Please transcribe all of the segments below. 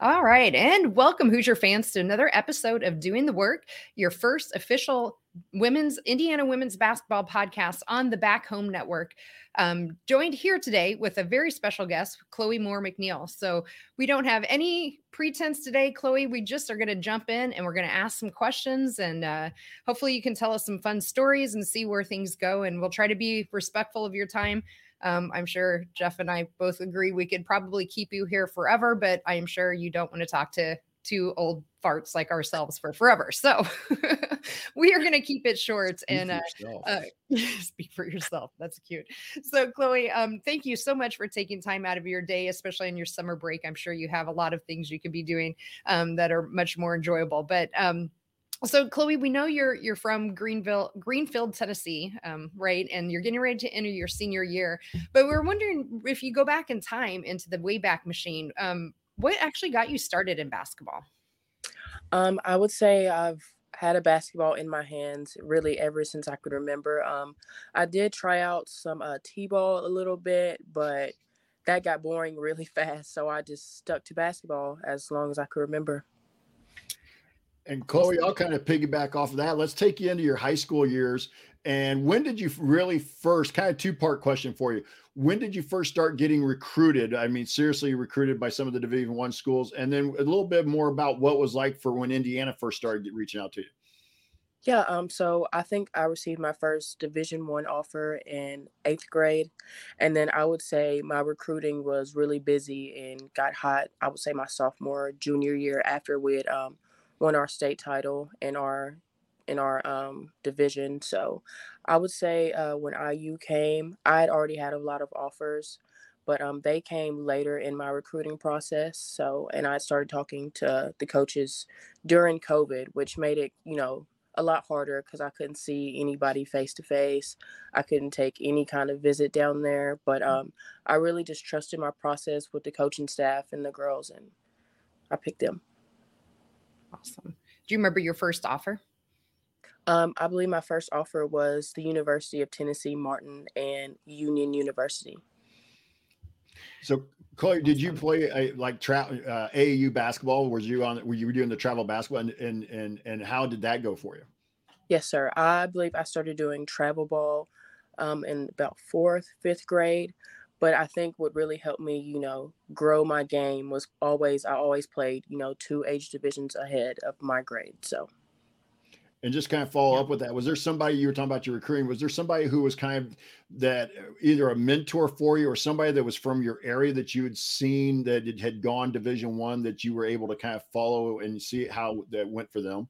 All right. And welcome, Hoosier fans, to another episode of Doing the Work, your first official women's Indiana women's basketball podcast on the Back Home Network. Um, joined here today with a very special guest, Chloe Moore McNeil. So we don't have any pretense today, Chloe. We just are going to jump in and we're going to ask some questions, and uh, hopefully you can tell us some fun stories and see where things go. And we'll try to be respectful of your time. Um, I'm sure Jeff and I both agree we could probably keep you here forever, but I am sure you don't want to talk to two old farts like ourselves for forever. So we are going to keep it short speak and uh, uh, speak for yourself. That's cute. So Chloe, um, thank you so much for taking time out of your day, especially in your summer break. I'm sure you have a lot of things you could be doing um, that are much more enjoyable. But um, so chloe we know you're you're from greenville greenfield tennessee um, right? And you're getting ready to enter your senior year. But we are wondering if you go back in time into the wayback machine um, what actually got you started in basketball? Um, i would say i've had a basketball in my hands really ever since i could remember. Um, i did try out some uh, t-ball a little bit but that got boring really fast. So i just stuck to basketball as long as i could remember and Chloe, I'll kind of piggyback off of that. Let's take you into your high school years. And when did you really first, kind of two part question for you. When did you first start getting recruited? I mean, seriously recruited by some of the Division One schools, and then a little bit more about what was like for when Indiana first started reaching out to you. Yeah, um, so I think I received my first Division One offer in eighth grade, and then I would say my recruiting was really busy and got hot. I would say my sophomore, junior year after we had um, won our state title in our in our um, division. So I would say uh, when IU came, I had already had a lot of offers, but um, they came later in my recruiting process. So and I started talking to the coaches during COVID, which made it you know a lot harder because I couldn't see anybody face to face. I couldn't take any kind of visit down there, but mm. um, I really just trusted my process with the coaching staff and the girls, and I picked them. Awesome. Do you remember your first offer? Um, I believe my first offer was the University of Tennessee Martin and Union University. So, Chloe, did you play a, like tra- uh, AAU basketball? Was you on? Were you doing the travel basketball, and and and and how did that go for you? Yes, sir. I believe I started doing travel ball um, in about fourth, fifth grade. But I think what really helped me, you know, grow my game was always I always played, you know, two age divisions ahead of my grade. So and just kind of follow yeah. up with that was there somebody you were talking about your recruiting was there somebody who was kind of that uh, either a mentor for you or somebody that was from your area that you had seen that it had gone division one that you were able to kind of follow and see how that went for them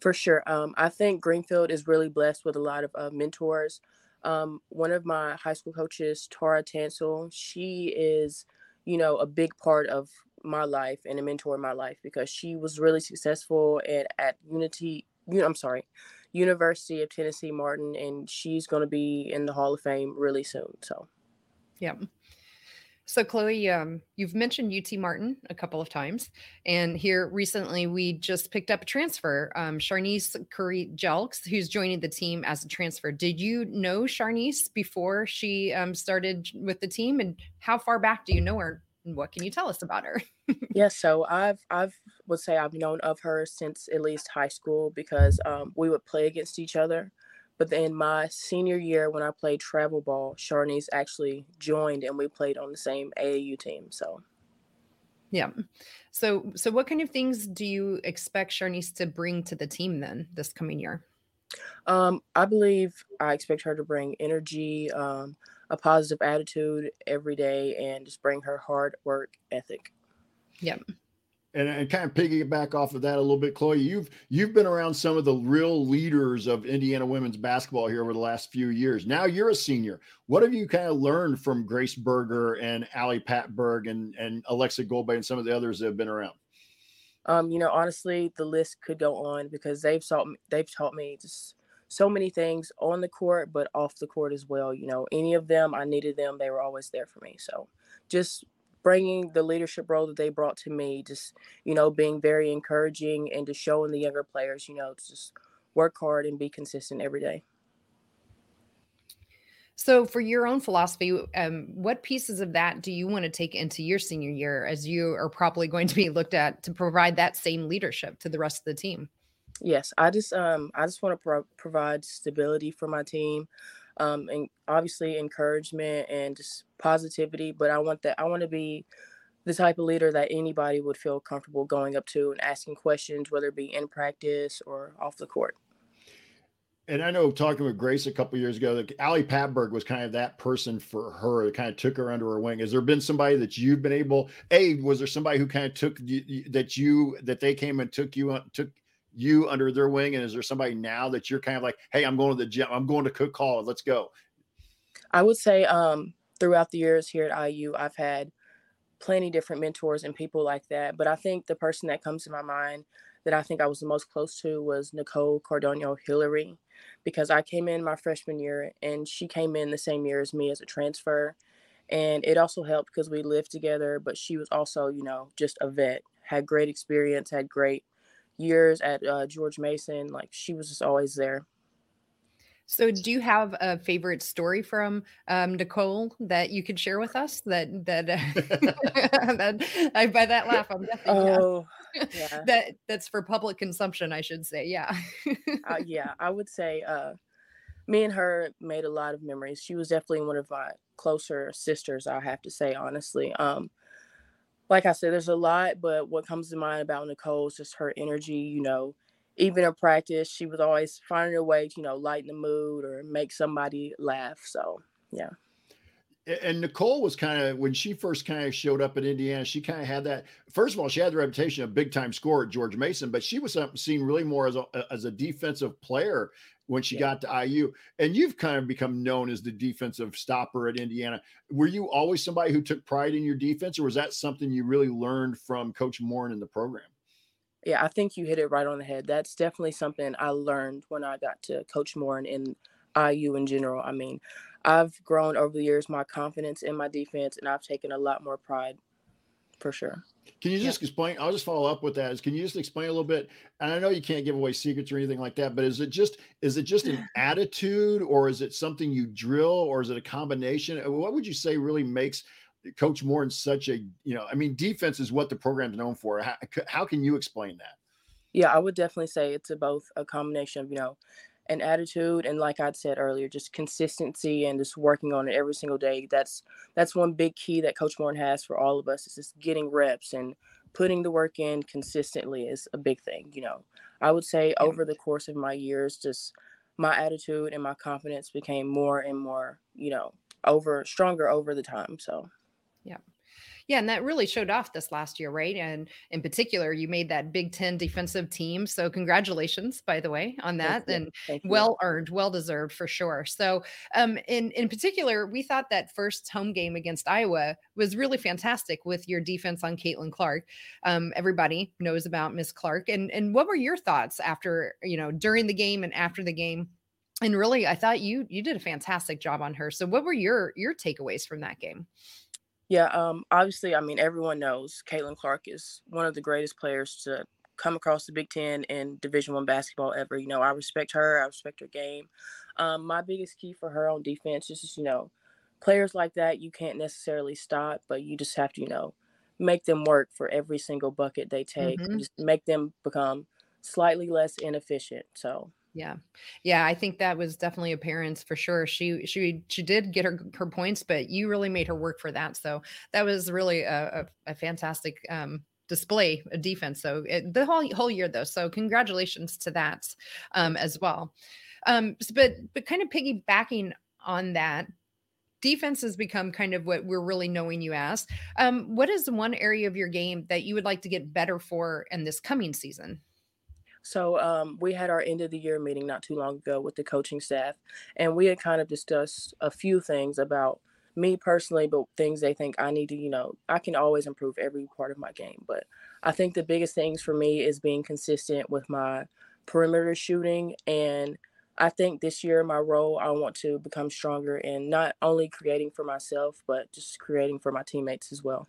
for sure um, i think greenfield is really blessed with a lot of uh, mentors um, one of my high school coaches, Tara Tansel, she is, you know, a big part of my life and a mentor in my life because she was really successful at, at Unity, I'm sorry, University of Tennessee Martin, and she's going to be in the Hall of Fame really soon. So, yeah. So, Chloe, um, you've mentioned UT Martin a couple of times, and here recently we just picked up a transfer, um, Charnice Curry Jelks, who's joining the team as a transfer. Did you know Sharnecce before she um, started with the team, and how far back do you know her? And what can you tell us about her? yes, so I've I've would say I've known of her since at least high school because um, we would play against each other. But then my senior year, when I played travel ball, Sharnecce actually joined and we played on the same AAU team. So, yeah. So, so what kind of things do you expect Sharnecce to bring to the team then this coming year? Um, I believe I expect her to bring energy, um, a positive attitude every day, and just bring her hard work ethic. Yep and, and kind of piggyback off of that a little bit, Chloe. You've you've been around some of the real leaders of Indiana women's basketball here over the last few years. Now you're a senior. What have you kind of learned from Grace Berger and Ali Patberg and and Aleksa Gulbe and some of the others that have been around? Um, you know, honestly, the list could go on because they've taught me, they've taught me just so many things on the court, but off the court as well. You know, any of them, I needed them; they were always there for me. So, just bringing the leadership role that they brought to me, just, you know, being very encouraging and just showing the younger players, you know, to just work hard and be consistent every day. So, for your own philosophy, um, what pieces of that do you want to take into your senior year as you are probably going to be looked at to provide that same leadership to the rest of the team? Yes, I just um I just want to pro- provide stability for my team, um, and obviously encouragement and just positivity. But I want that I want to be the type of leader that anybody would feel comfortable going up to and asking questions, whether it be in practice or off the court and I know talking with Grace a couple years ago that Ali Patberg was kind of that person for her that kind of took her under her wing. Has there been somebody that you've been able? A was there somebody who kind of took that you that they came and took you on took you under their wing, and is there somebody now that you're kind of like, hey, I'm going to the gym, I'm going to Cook Hall, let's go. I would say um, throughout the years here at IU, I've had plenty different mentors and people like that, but I think the person that comes to my mind that I think I was the most close to was Nicole Cardano Hillary because I came in my freshman year and she came in the same year as me as a transfer. And it also helped because we lived together, but she was also, you know, just a vet, had great experience, had great years at uh, George Mason. Like she was just always there. So, do you have a favorite story from um, Nicole that you could share with us? That that, uh, that I, by that laugh, I'm definitely oh, yeah. that that's for public consumption, I should say. Yeah, uh, yeah, I would say uh, me and her made a lot of memories. She was definitely one of my closer sisters. I have to say honestly. Um, like I said, there's a lot, but what comes to mind about Nicole is just her energy. You know even in practice, she was always finding a way to, you know, lighten the mood or make somebody laugh. So, yeah. And Nicole was kind of when she first kind of showed up at Indiana, she kind of had that. First of all, she had the reputation of big time scorer at George Mason, but she was seen really more as a as a defensive player when she yeah. got to IU. And you've kind of become known as the defensive stopper at Indiana. Were you always somebody who took pride in your defense, or was that something you really learned from Coach Moren in the program? Yeah, I think you hit it right on the head. That's definitely something I learned when I got to Coach Moren in IU in general. I mean, I've grown over the years my confidence in my defense, and I've taken a lot more pride for sure. Can you just yeah. explain? I'll just follow up with that. Is can you just explain a little bit? And I know you can't give away secrets or anything like that, but is it just is it just an attitude, or is it something you drill, or is it a combination? Uh, what would you say really makes Coach Moren such a, you know, I mean, defense is what the program's known for. How, how can you explain that? Yeah, I would definitely say it's a both a combination of, you know, an attitude and like I'd said earlier, just consistency and just working on it every single day. That's that's one big key that Coach Moren has for all of us is just getting reps and putting the work in consistently is a big thing. You know, I would say over the course of my years, just my attitude and my confidence became more and more, you know, over stronger over the time. So yeah. Yeah, and that really showed off this last year, right? And in particular, you made that Big Ten defensive team. So congratulations, by the way, on that, and well earned, well deserved for sure. So, um, in in particular, we thought that first home game against Iowa was really fantastic with your defense on Caitlin Clark. Um, everybody knows about Miss Clark, and and what were your thoughts after you know during the game and after the game? And really, I thought you you did a fantastic job on her. So, what were your your takeaways from that game? Yeah, um, obviously, I mean, everyone knows Caitlin Clark is one of the greatest players to come across the Big Ten and Division One basketball ever. You know, I respect her. I respect her game. Um, my biggest key for her on defense is just, you know, players like that you can't necessarily stop, but you just have to, you know, make them work for every single bucket they take. Mm-hmm. Just make them become slightly less inefficient. So yeah. Yeah, I think that was definitely apparent for sure. She she she did get her her points, but you really made her work for that. So that was really a, a, a fantastic um display of defense. So it, the whole whole year though. So congratulations to that um as well. Um but but kind of piggybacking on that, defense has become kind of what we're really knowing you as. Um, what is one area of your game that you would like to get better for in this coming season? So um, we had our end of the year meeting not too long ago with the coaching staff, and we had kind of discussed a few things about me personally, but things they think I need to, you know, I can always improve every part of my game. But I think the biggest things for me is being consistent with my perimeter shooting. And I think this year, my role, I want to become stronger in not only creating for myself, but just creating for my teammates as well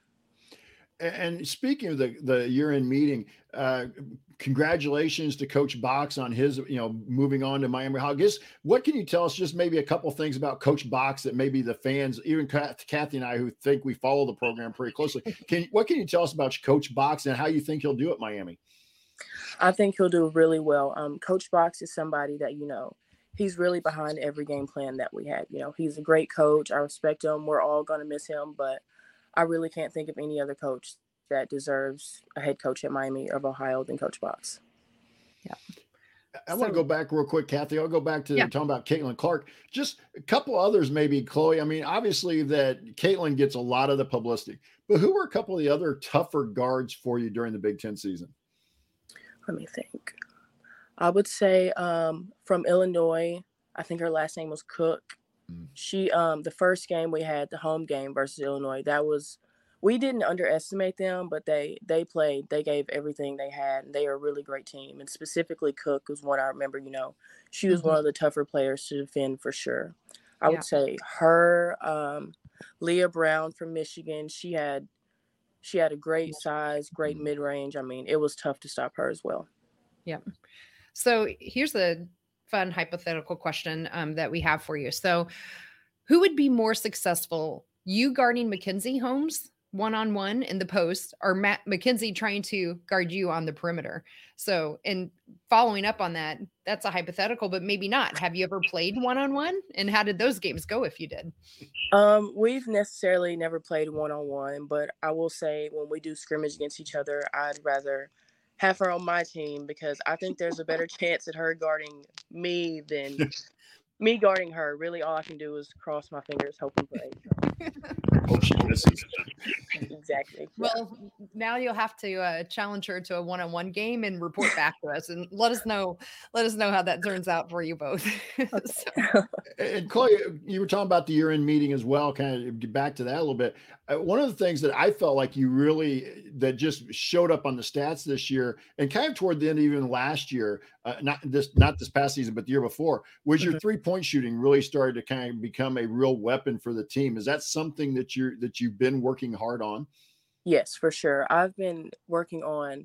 And speaking of the the year end meeting, uh, congratulations to Coach Box on his you know moving on to Miami. Guess what can you tell us? Just maybe a couple things about Coach Box that maybe the fans, even Kathy and I, who think we follow the program pretty closely, can what can you tell us about Coach Box and how you think he'll do at Miami? I think he'll do really well. Um, Coach Box is somebody that you know he's really behind every game plan that we had. You know, he's a great coach. I respect him. We're all going to miss him, but I really can't think of any other coach that deserves a head coach at Miami of Ohio than Coach Box. Yeah. I want to go back real quick, Kathy. I'll go back to yeah. talking about Caitlin Clark. Just a couple others, maybe Chloe. I mean, obviously that Caitlin gets a lot of the publicity, but who were a couple of the other tougher guards for you during the Big Ten season? Let me think. I would say um, from Illinois, I think her last name was Cook. Mm. She um, the first game we had, the home game versus Illinois, that was we didn't underestimate them, but they they played. They gave everything they had. And they are a really great team. And specifically, Cook was one I remember. You know, she was mm-hmm. one of the tougher players to defend for sure. I yeah. would say her, um, Leigha Brown from Michigan. She had she had a great size, great mm-hmm. mid range. I mean, it was tough to stop her as well. Yeah. So here's a fun hypothetical question um, that we have for you. So, who would be more successful, you guarding Mackenzie Holmes one on one in the post, or Matt Mackenzie trying to guard you on the perimeter? So, and following up on that, that's a hypothetical, but maybe not. Have you ever played one on one, and how did those games go? If you did, um, we've necessarily never played one on one, but I will say when we do scrimmage against each other, I'd rather have her on my team because I think there's a better chance at her guarding me than me guarding her. Really, all I can do is cross my fingers, hope and pray. Oh, she misses. exactly. Well, now you'll have to uh, challenge her to a one-on-one game and report back to us, and let us know. Let us know how that turns out for you both. so. And Chloe, you were talking about the year-end meeting as well. Kind of get back to that a little bit. One of the things that I felt like you really that just showed up on the stats this year, and kind of toward the end, even last year, uh, not this not this past season, but the year before, was your mm-hmm. three-point shooting really started to kind of become a real weapon for the team. Is that something that you're that you've been working hard on? Yes, for sure. I've been working on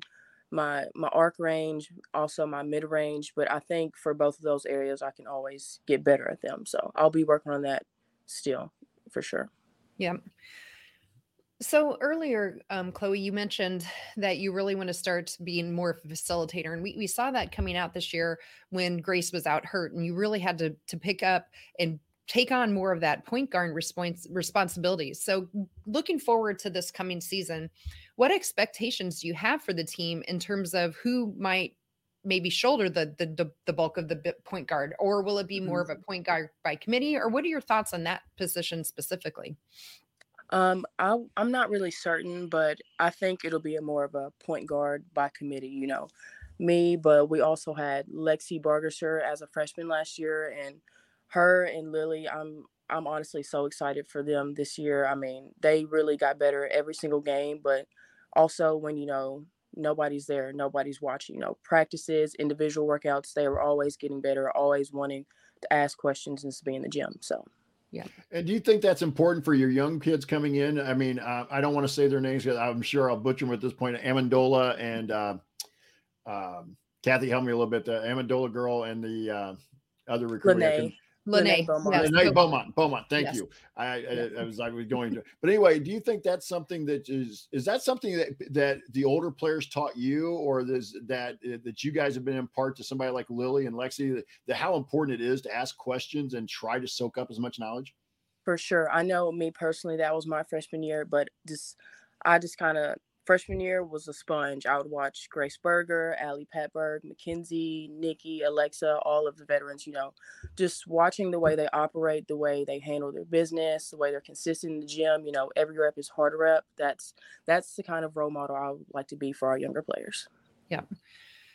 my my arc range, also my mid range, but I think for both of those areas I can always get better at them. So I'll be working on that still for sure. Yeah. So earlier, um, Chloe, you mentioned that you really want to start being more of a facilitator, and we, we saw that coming out this year when Grace was out hurt, and you really had to to pick up and take on more of that point guard response responsibilities. So looking forward to this coming season, what expectations do you have for the team in terms of who might maybe shoulder the the the, bulk of the point guard or will it be more mm-hmm. of a point guard by committee or what are your thoughts on that position specifically? Um, I, I'm not really certain, but I think it'll be a more of a point guard by committee. You know, me, but we also had Lexi Bargesser as a freshman last year, and her and Lily, I'm I'm honestly so excited for them this year. I mean, they really got better every single game, but also when you know nobody's there, nobody's watching, you know, practices, individual workouts, they were always getting better, always wanting to ask questions and to be in the gym. So yeah. And do you think that's important for your young kids coming in? I mean, uh, I don't want to say their names because I'm sure I'll butcher them at this point. Amendola and uh, um, Kathy, help me a little bit. The Amendola girl and the uh, other recruiter. Lenée Beaumont. Yes. Lenée Beaumont. Beaumont. Thank yes. you. I, I, I, was I was going to, but anyway, do you think that's something that is is that something that that the older players taught you, or is that that you guys have been impart to somebody like Lily and Lexi that, that how important it is to ask questions and try to soak up as much knowledge? For sure, I know me personally. That was my freshman year, but just I just kind of freshman year was a sponge. I would watch Grace Berger, Ali Patberg, Mackenzie, Nikki, Aleksa, all of the veterans, you know, just watching the way they operate, the way they handle their business, the way they're consistent in the gym, you know, every rep is hard rep. That's that's the kind of role model I would like to be for our younger players. Yeah.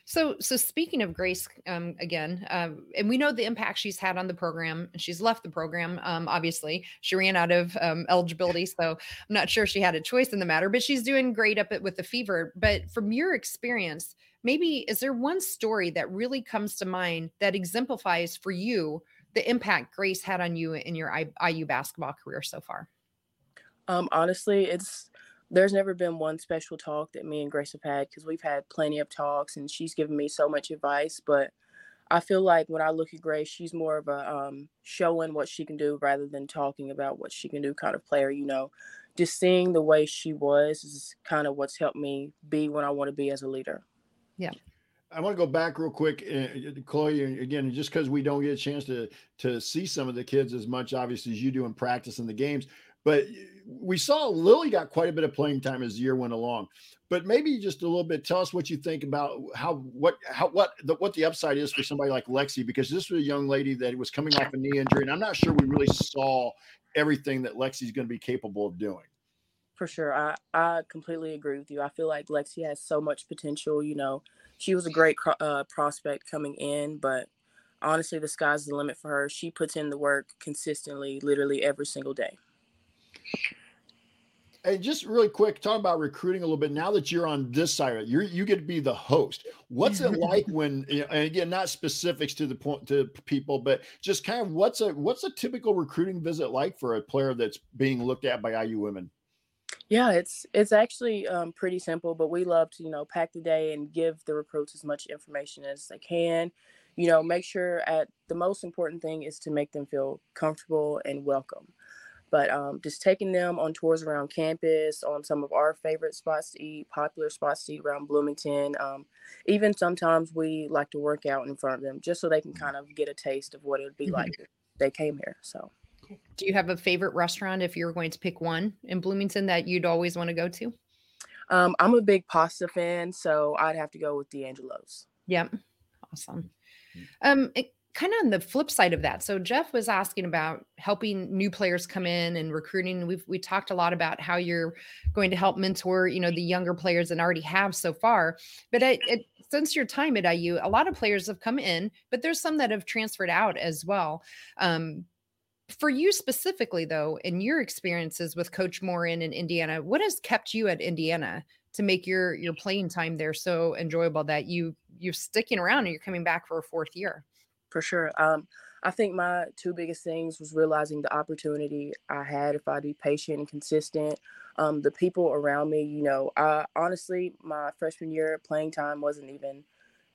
So, so speaking of Grace, um, again, um, and we know the impact she's had on the program. She's left the program. Um, obviously, she ran out of um, eligibility, so I'm not sure she had a choice in the matter. But she's doing great up with the fever. But from your experience, maybe is there one story that really comes to mind that exemplifies for you the impact Grace had on you in your IU basketball career so far? Um, honestly, it's there's never been one special talk that me and Grace have had because we've had plenty of talks and she's given me so much advice. But I feel like when I look at Grace, she's more of a um, showing what she can do rather than talking about what she can do kind of player. You know, just seeing the way she was is kind of what's helped me be when I want to be as a leader. Yeah. I want to go back real quick, uh, Chloe. Again, just because we don't get a chance to to see some of the kids as much, obviously, as you do in practice in the games, but we saw Lily got quite a bit of playing time as the year went along. But maybe just a little bit. Tell us what you think about how what how what the what the upside is for somebody like Lexi, because this was a young lady that was coming off a knee injury, and I'm not sure we really saw everything that Lexi's going to be capable of doing. For sure, I I completely agree with you. I feel like Lexi has so much potential. You know, she was a great uh, prospect coming in, but honestly, the sky's the limit for her. She puts in the work consistently, literally every single day. Hey, just really quick, talk about recruiting a little bit. Now that you're on this side, of it, you're you get to be the host. What's it like when? And again, not specifics to the point to people, but just kind of what's a what's a typical recruiting visit like for a player that's being looked at by IU women? Yeah, it's it's actually um, pretty simple, but we love to you know pack the day and give the recruits as much information as they can. You know, make sure at the most important thing is to make them feel comfortable and welcome but um, just taking them on tours around campus, on some of our favorite spots to eat, popular spots to eat around Bloomington. Um, even sometimes we like to work out in front of them just so they can kind of get a taste of what it would be mm-hmm. like if they came here. So, do you have a favorite restaurant if you were going to pick one in Bloomington that you'd always want to go to? Um, I'm a big pasta fan, so I'd have to go with D'Angelo's. Yep. Awesome. Mm. Um, it, kind of on the flip side of that. So Jeff was asking about helping new players come in and recruiting. We've we talked a lot about how you're going to help mentor, you know, the younger players and already have so far. But I, it, since your time at IU, a lot of players have come in, but there's some that have transferred out as well. Um, for you specifically, though, in your experiences with Coach Moren in Indiana, what has kept you at Indiana to make your your playing time there so enjoyable that you you're sticking around and you're coming back for a fourth year? For sure. Um, I think my two biggest things was realizing the opportunity I had if I'd be patient and consistent. Um, the people around me, you know, I honestly, my freshman year playing time wasn't even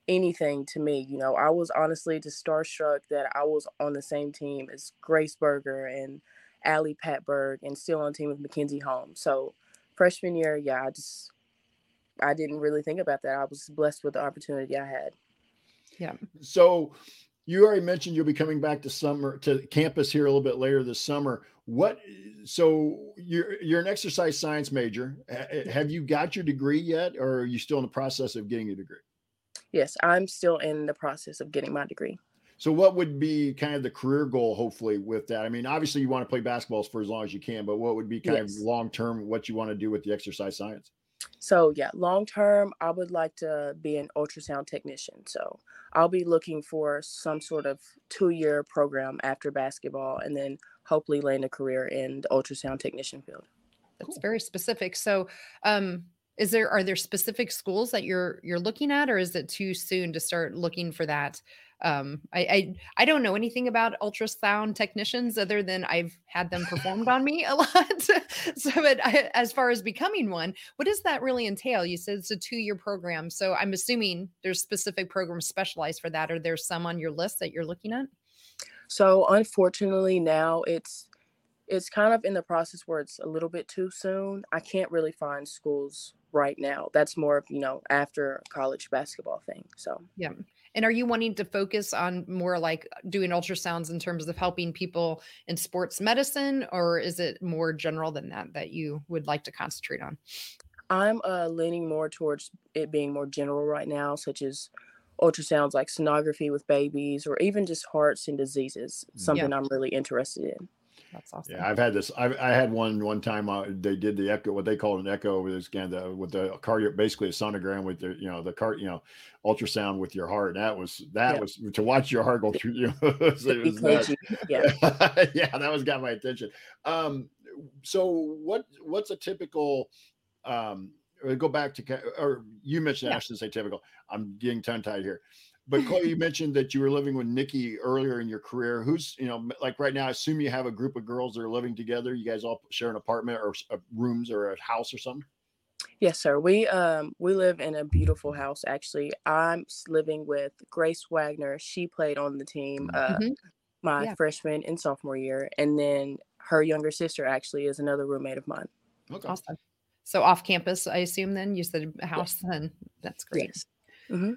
anything to me. You know, I was honestly just starstruck that I was on the same team as Grace Berger and Ali Patberg and still on team with Mackenzie Holmes. So freshman year, yeah, I just I didn't really think about that. I was blessed with the opportunity I had. Yeah. So you already mentioned you'll be coming back to summer to campus here a little bit later this summer. What? So you're you're an exercise science major. Have you got your degree yet, or are you still in the process of getting your degree? Yes, I'm still in the process of getting my degree. So, what would be kind of the career goal, hopefully, with that? I mean, obviously, you want to play basketball for as long as you can, but what would be kind yes. of long term what you want to do with the exercise science? So yeah, long term, I would like to be an ultrasound technician. So I'll be looking for some sort of two year program after basketball, and then hopefully land a career in the ultrasound technician field. That's cool. very specific. So, um, is there are there specific schools that you're you're looking at, or is it too soon to start looking for that? Um I, I i don't know anything about ultrasound technicians other than i've had them performed on me a lot. So but I, as far as becoming one what does that really entail? You said it's a two-year program so i'm assuming there's specific programs specialized for that. Or there's some on your list that you're looking at? So unfortunately now it's it's kind of in the process where it's a little bit too soon. I can't really find schools right now. That's more of, you know after college basketball thing so. Yeah and are you wanting to focus on more like doing ultrasounds in terms of helping people in sports medicine, or is it more general than that that you would like to concentrate on? I'm uh, leaning more towards it being more general right now, such as ultrasounds like sonography with babies or even just hearts and diseases, something yeah. I'm really interested in. That's awesome. Yeah, I've had this. I, I had one one time. Uh, they did the echo, what they call an echo with this kind of with the cardio, basically a sonogram with the you know the cart, you know, ultrasound with your heart. And that was that yeah. was to watch your heart go through. You know, it was, yeah, yeah, that was got my attention. Um, so what what's a typical um go back to or you mentioned yeah. I should say typical. I'm getting tongue tied here But Chloe, you mentioned that you were living with Nikki earlier in your career. Who's, you know, like right now, I assume you have a group of girls that are living together. You guys all share an apartment or uh, rooms or a house or something? Yes, sir. We um we live in a beautiful house actually. I'm living with Grace Wagner. She played on the team uh mm-hmm. my yeah. freshman and sophomore year and then her younger sister actually is another roommate of mine. Okay. Awesome. So off campus, I assume then you said house yes. then that's great. Yes. Mm-hmm.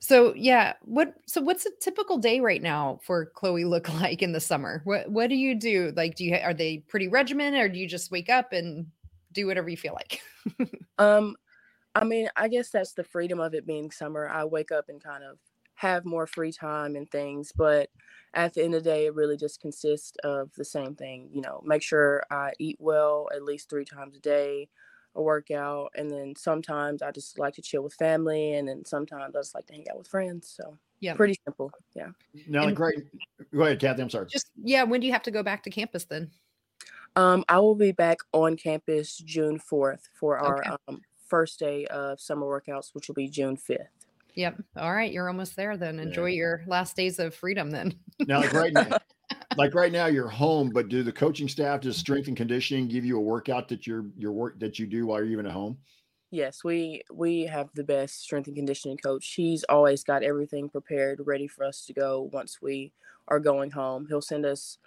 So yeah, what so what's a typical day right now for Chloe look like in the summer? What what do you do? Like do you are they pretty regimented or do you just wake up and do whatever you feel like? um I mean, I guess that's the freedom of it being summer. I wake up and kind of have more free time and things, but at the end of the day, it really just consists of the same thing. You know, make sure I eat well at least three times a day, a workout, and then sometimes I just like to chill with family, and then sometimes I just like to hang out with friends. So yeah, pretty simple. Yeah. No, great. Go ahead, Kathy. I'm sorry. Just yeah. When do you have to go back to campus then? Um, I will be back on campus June 4th for our okay. um, first day of summer workouts, which will be June 5th. Yep. All right. You're almost there then. Enjoy yeah. your last days of freedom then. now, like right now, like right now you're home, but do the coaching staff, does strength and conditioning give you a workout that you're your work that you do while you're even at home? Yes, we we have the best strength and conditioning coach. He's always got everything prepared, ready for us to go once we are going home. He'll send us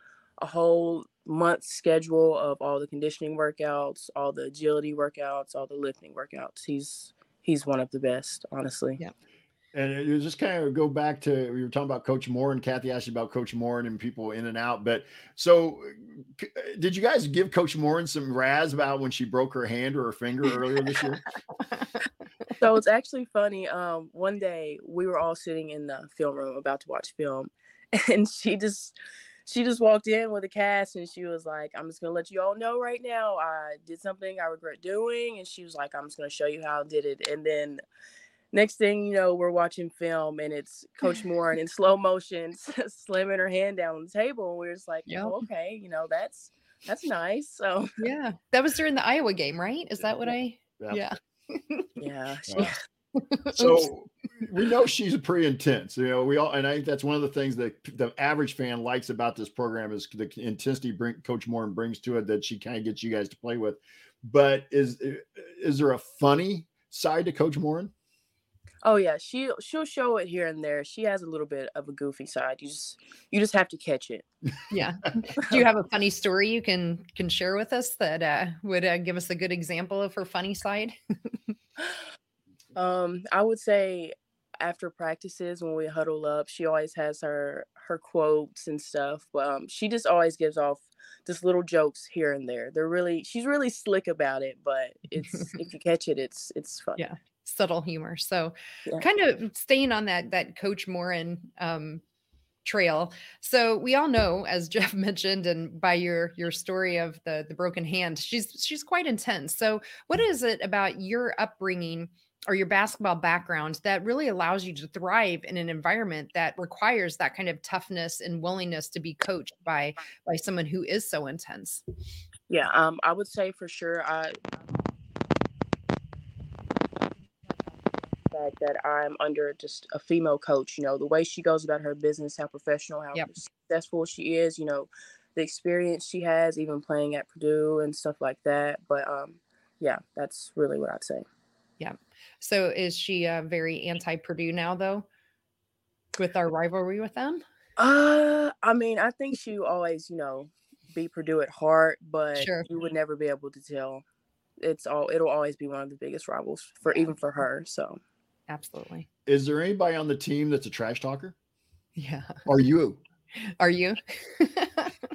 a whole month schedule of all the conditioning workouts, all the agility workouts, all the lifting workouts. He's he's one of the best, honestly. Yeah. And it was just kind of go back to we were talking about Coach Moore and Kathy asked you about Coach Moore and people in and out. But so, did you guys give Coach Moore some razz about when she broke her hand or her finger earlier this year? so it's actually funny. Um, one day we were all sitting in the film room about to watch film, and she just she just walked in with a cast and she was like, I'm just gonna let you all know right now I did something I regret doing. And she was like, I'm just gonna show you how I did it. And then next thing you know, we're watching film and it's Coach Moore in slow motion slamming her hand down on the table. And we are just like, yep. oh, okay, you know, that's that's nice. So yeah, that was during the Iowa game, right? Is that what I? Yeah. Yeah. yeah. so we know she's pretty intense. You know, we all, and I think that's one of the things that the average fan likes about this program is the intensity bring, Coach Moore brings to it that she kind of gets you guys to play with. But is is there a funny side to Coach Moore? Oh yeah, she she'll show it here and there. She has a little bit of a goofy side. You just you just have to catch it. Yeah. Do you have a funny story you can can share with us that uh, would uh, give us a good example of her funny side? um, I would say after practices when we huddle up, she always has her her quotes and stuff. But um, she just always gives off just little jokes here and there. They're really she's really slick about it, but it's if you catch it, it's it's fun. Yeah, subtle humor. So, yeah. kind of staying on that that Coach Moren um, trail. So we all know, as Jeff mentioned, and by your your story of the the broken hand, she's she's quite intense. So, what is it about your upbringing? or your basketball background that really allows you to thrive in an environment that requires that kind of toughness and willingness to be coached by by someone who is so intense yeah um i would say for sure i fact that i'm under just a female coach you know the way she goes about her business how professional how yep. successful she is you know the experience she has even playing at purdue and stuff like that but um yeah that's really what i'd say yeah so is she uh, very anti Purdue now, though, with our rivalry with them? Uh, I mean, I think she always, you know, be Purdue at heart, but sure. you would never be able to tell. It's all it'll always be one of the biggest rivals for yeah. even for her. So absolutely. Is there anybody on the team that's a trash talker? Yeah. Are you? Are you?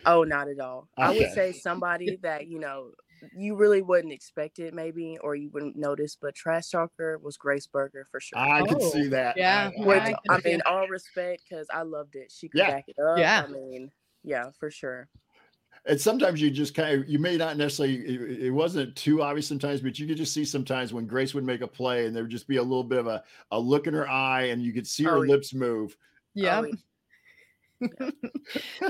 oh, not at all. Okay. I would say somebody that, you know, you really wouldn't expect it maybe or you wouldn't notice but trash talker was grace berger for sure i oh, could see that yeah Which, I, I, mean all respect because i loved it she could yeah. back it up yeah i mean yeah for sure and sometimes you just kind of you may not necessarily it, it, wasn't too obvious sometimes but you could just see sometimes when grace would make a play and there would just be a little bit of a, a look in her eye and you could see her lips move. Yeah.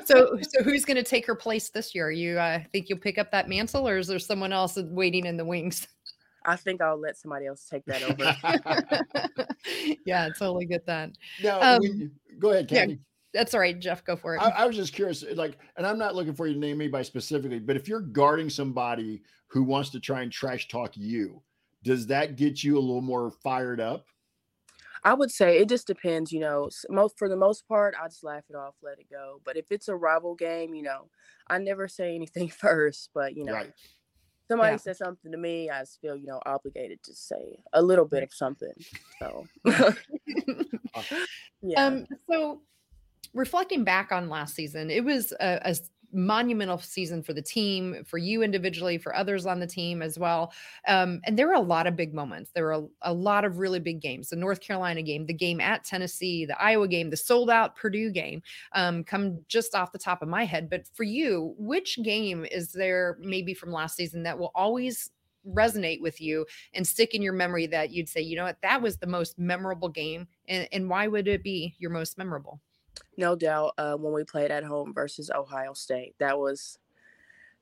So so who's going to take her place this year? You uh, think you'll pick up that mantle or is there someone else waiting in the wings? I think I'll let somebody else take that over. yeah, totally get that. Now, Um, when- go ahead, yeah, Candy. That's all right, Jeff. Go for it. I, I was just curious, like, and I'm not looking for you to name anybody specifically, but if you're guarding somebody who wants to try and trash talk you, does that get you a little more fired up? I would say it just depends, you know. Most for the most part, I just laugh it off, let it go. But if it's a rival game, you know, I never say anything first. But you know, Right. somebody Yeah. says something to me, I just feel, you know, obligated to say a little bit of something. So, yeah. Um, so reflecting back on last season, it was a monumental season for the team, for you individually, for others on the team as well. Um, and there were a lot of big moments. There were a, a lot of really big games. The North Carolina game, the game at Tennessee, the Iowa game, the sold out Purdue game, um, come just off the top of my head. But for you, which game is there maybe from last season that will always resonate with you and stick in your memory that you'd say, you know what, that was the most memorable game? And, and why would it be your most memorable? No doubt uh, when we played at home versus Ohio State. That was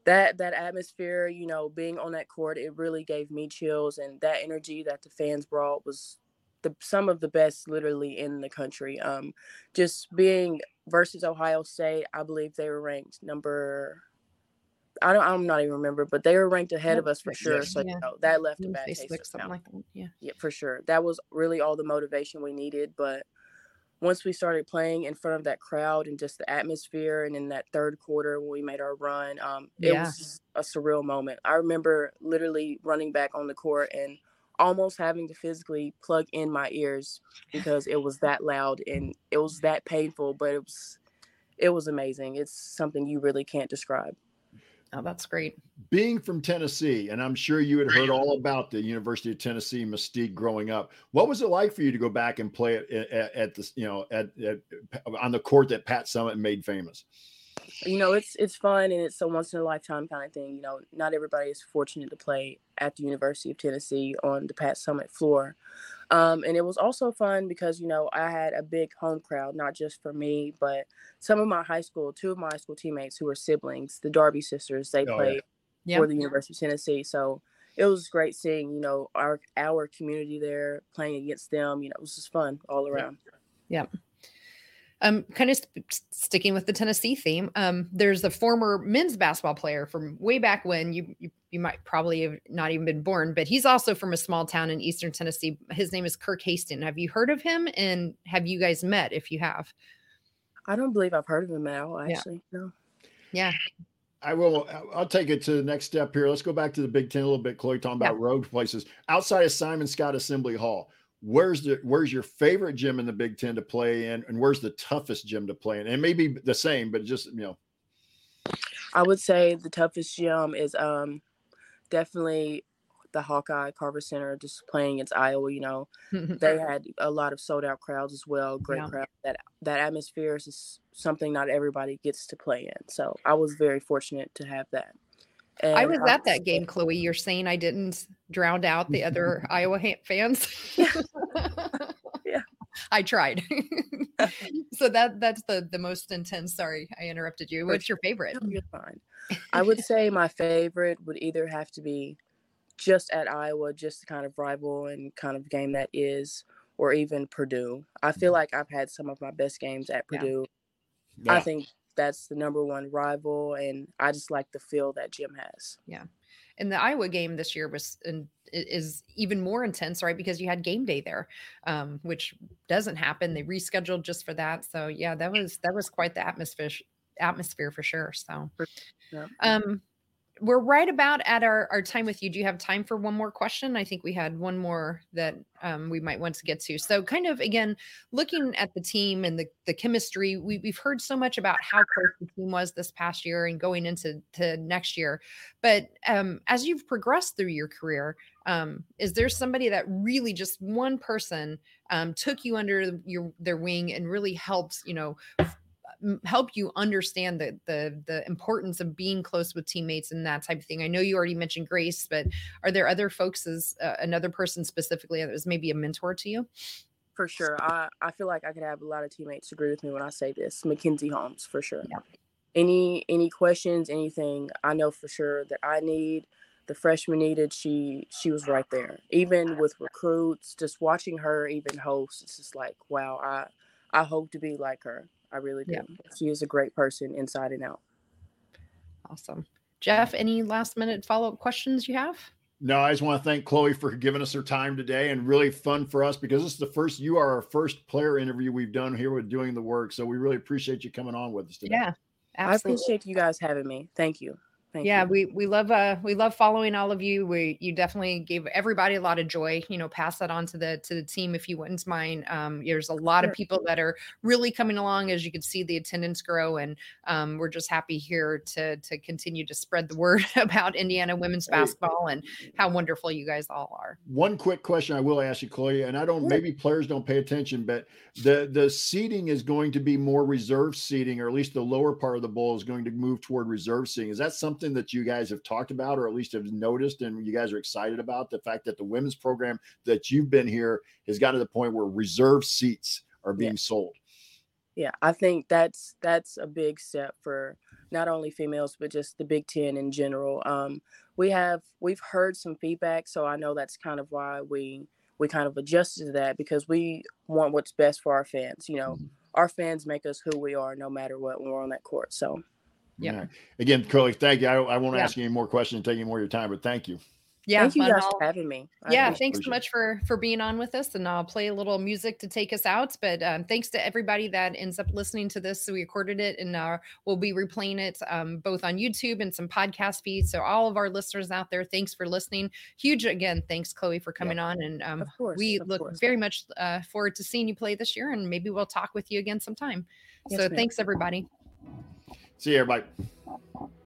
that that atmosphere, you know, being on that court, it really gave me chills and that energy that the fans brought was the some of the best literally in the country. Um just being versus Ohio State, I believe they were ranked number I don't I'm not even remember, but they were ranked ahead of us for sure. So Yeah. you know, that left a bad taste Facebook, of something mouth. like that. Yeah. Yeah, for sure. That was really all the motivation we needed. But once we started playing in front of that crowd and just the atmosphere, and in that third quarter when we made our run, um, it Yeah. was a surreal moment. I remember literally running back on the court and almost having to physically plug in my ears because it was that loud and it was that painful. But it was it was amazing. It's something you really can't describe. Oh, that's great. Being from Tennessee, and I'm sure you had heard all about the University of Tennessee mystique growing up. What was it like for you to go back and play it at, at, at this, you know, at, at on the court that Pat Summitt made famous? You know it's it's fun and it's a once in a lifetime kind of thing you know not everybody is fortunate to play at the university of tennessee on the pat summitt floor um, and it was also fun because you know i had a big home crowd not just for me but some of my high school two of my high school teammates who were siblings the darby sisters they Oh, played Yeah. for the university of tennessee so it was great seeing you know our our community there playing against them you know it was just fun all around Um, kind of st- sticking with the Tennessee theme. Um, there's a former men's basketball player from way back when you, you you might probably have not even been born, but he's also from a small town in eastern Tennessee. His name is Kirk Haston. Have you heard of him? And have you guys met? If you have, i don't believe i've heard of him at all Yeah. actually no yeah, I will. I'll take it to the next step here. Let's go back to the Big Ten a little bit. Chloe talking Yeah. about road places outside of Simon Skjodt Assembly Hall. Where's the Where's your favorite gym in the Big Ten to play in, and where's the toughest gym to play in? And maybe the same, but just you know, I would say the toughest gym is um definitely the Hawkeye Carver Center, just playing against Iowa. You know, they had a lot of sold out crowds as well. Great Yeah. crowd. That that atmosphere is something not everybody gets to play in. So I was very fortunate to have that. And I was at that game, Chloe. You're saying I didn't drown out the other Iowa fans. Yeah. I tried. so that that's the the most intense. Sorry, I interrupted you. What's your favorite? No, you're fine. I would say my favorite would either have to be just at Iowa, just the kind of rival and kind of game that is, or even Purdue. I feel mm-hmm. like I've had some of my best games at Yeah. Purdue. yeah. I think that's the number one rival, and I just like the feel that gym has. Yeah, and the Iowa game this year was and is even more intense, right? Because you had game day there, um, which doesn't happen. They rescheduled just for that. So yeah, that was that was quite the atmosphere atmosphere for sure. So Yeah. um we're right about at our, our time with you. Do you have time for one more question? I think we had one more that um, we might want to get to. So, kind of again, looking at the team and the, the chemistry, we, we've heard so much about how close the team was this past year and going into to next year. But um, as you've progressed through your career, um, is there somebody that really just one person um, took you under your their wing and really helped, you know, help you understand the the the importance of being close with teammates and that type of thing. I know you already mentioned Grace, but are there other folks as uh, another person specifically that was maybe a mentor to you? For sure. I, I feel like I could have a lot of teammates agree with me when I say this. Mackenzie Holmes, for sure. Yeah. Any any questions, anything, I know for sure that I need. the freshman needed, she she was right there. Even with recruits, just watching her even host, it's just like, wow, I I hope to be like her. I really do. Yeah. She is a great person inside and out. Awesome. Jeff, any last minute follow up questions you have? No, I just want to thank Chloe for giving us her time today and really fun for us because this is the first, you are our first player interview we've done here with doing the work. So we really appreciate you coming on with us today. Yeah. Absolutely. I appreciate you guys having me. Thank you. Thank yeah, you. we we love uh we love following all of you. We you definitely gave everybody a lot of joy. You know, pass that on to the to the team if you wouldn't mind. Um, there's a lot sure. of people that are really coming along as you can see the attendance grow, and um, we're just happy here to to continue to spread the word about Indiana women's basketball and how wonderful you guys all are. One quick question I will ask you, Chloe, and I don't maybe players don't pay attention, but the the seating is going to be more reserve seating, or at least the lower part of the bowl is going to move toward reserve seating. Is that something something that you guys have talked about or at least have noticed and you guys are excited about? The fact that the women's program that you've been here has got to the point where reserve seats are being yeah. sold. Yeah i think that's that's a big step for not only females but just the big 10 in general. Um, we have we've heard some feedback so i know that's kind of why we we kind of adjusted to that because we want what's best for our fans you know? Mm-hmm. our fans make us who we are no matter what when we're on that court so yeah. Right. Again, Curly, thank you. I, I won't yeah. ask you any more questions and take any more of your time, but thank you. Yeah, thank you guys for having me. I yeah, thanks so much for for being on with us, and I'll play a little music to take us out. But um, thanks to everybody that ends up listening to this. So we recorded it, and uh, we'll be replaying it um, both on YouTube and some podcast feeds. So all of our listeners out there, thanks for listening. Huge again, thanks Chloe for coming yeah. on, and um, course, we look course. very much uh, forward to seeing you play this year, and maybe we'll talk with you again sometime. Yes, so ma'am. thanks everybody. See you, everybody.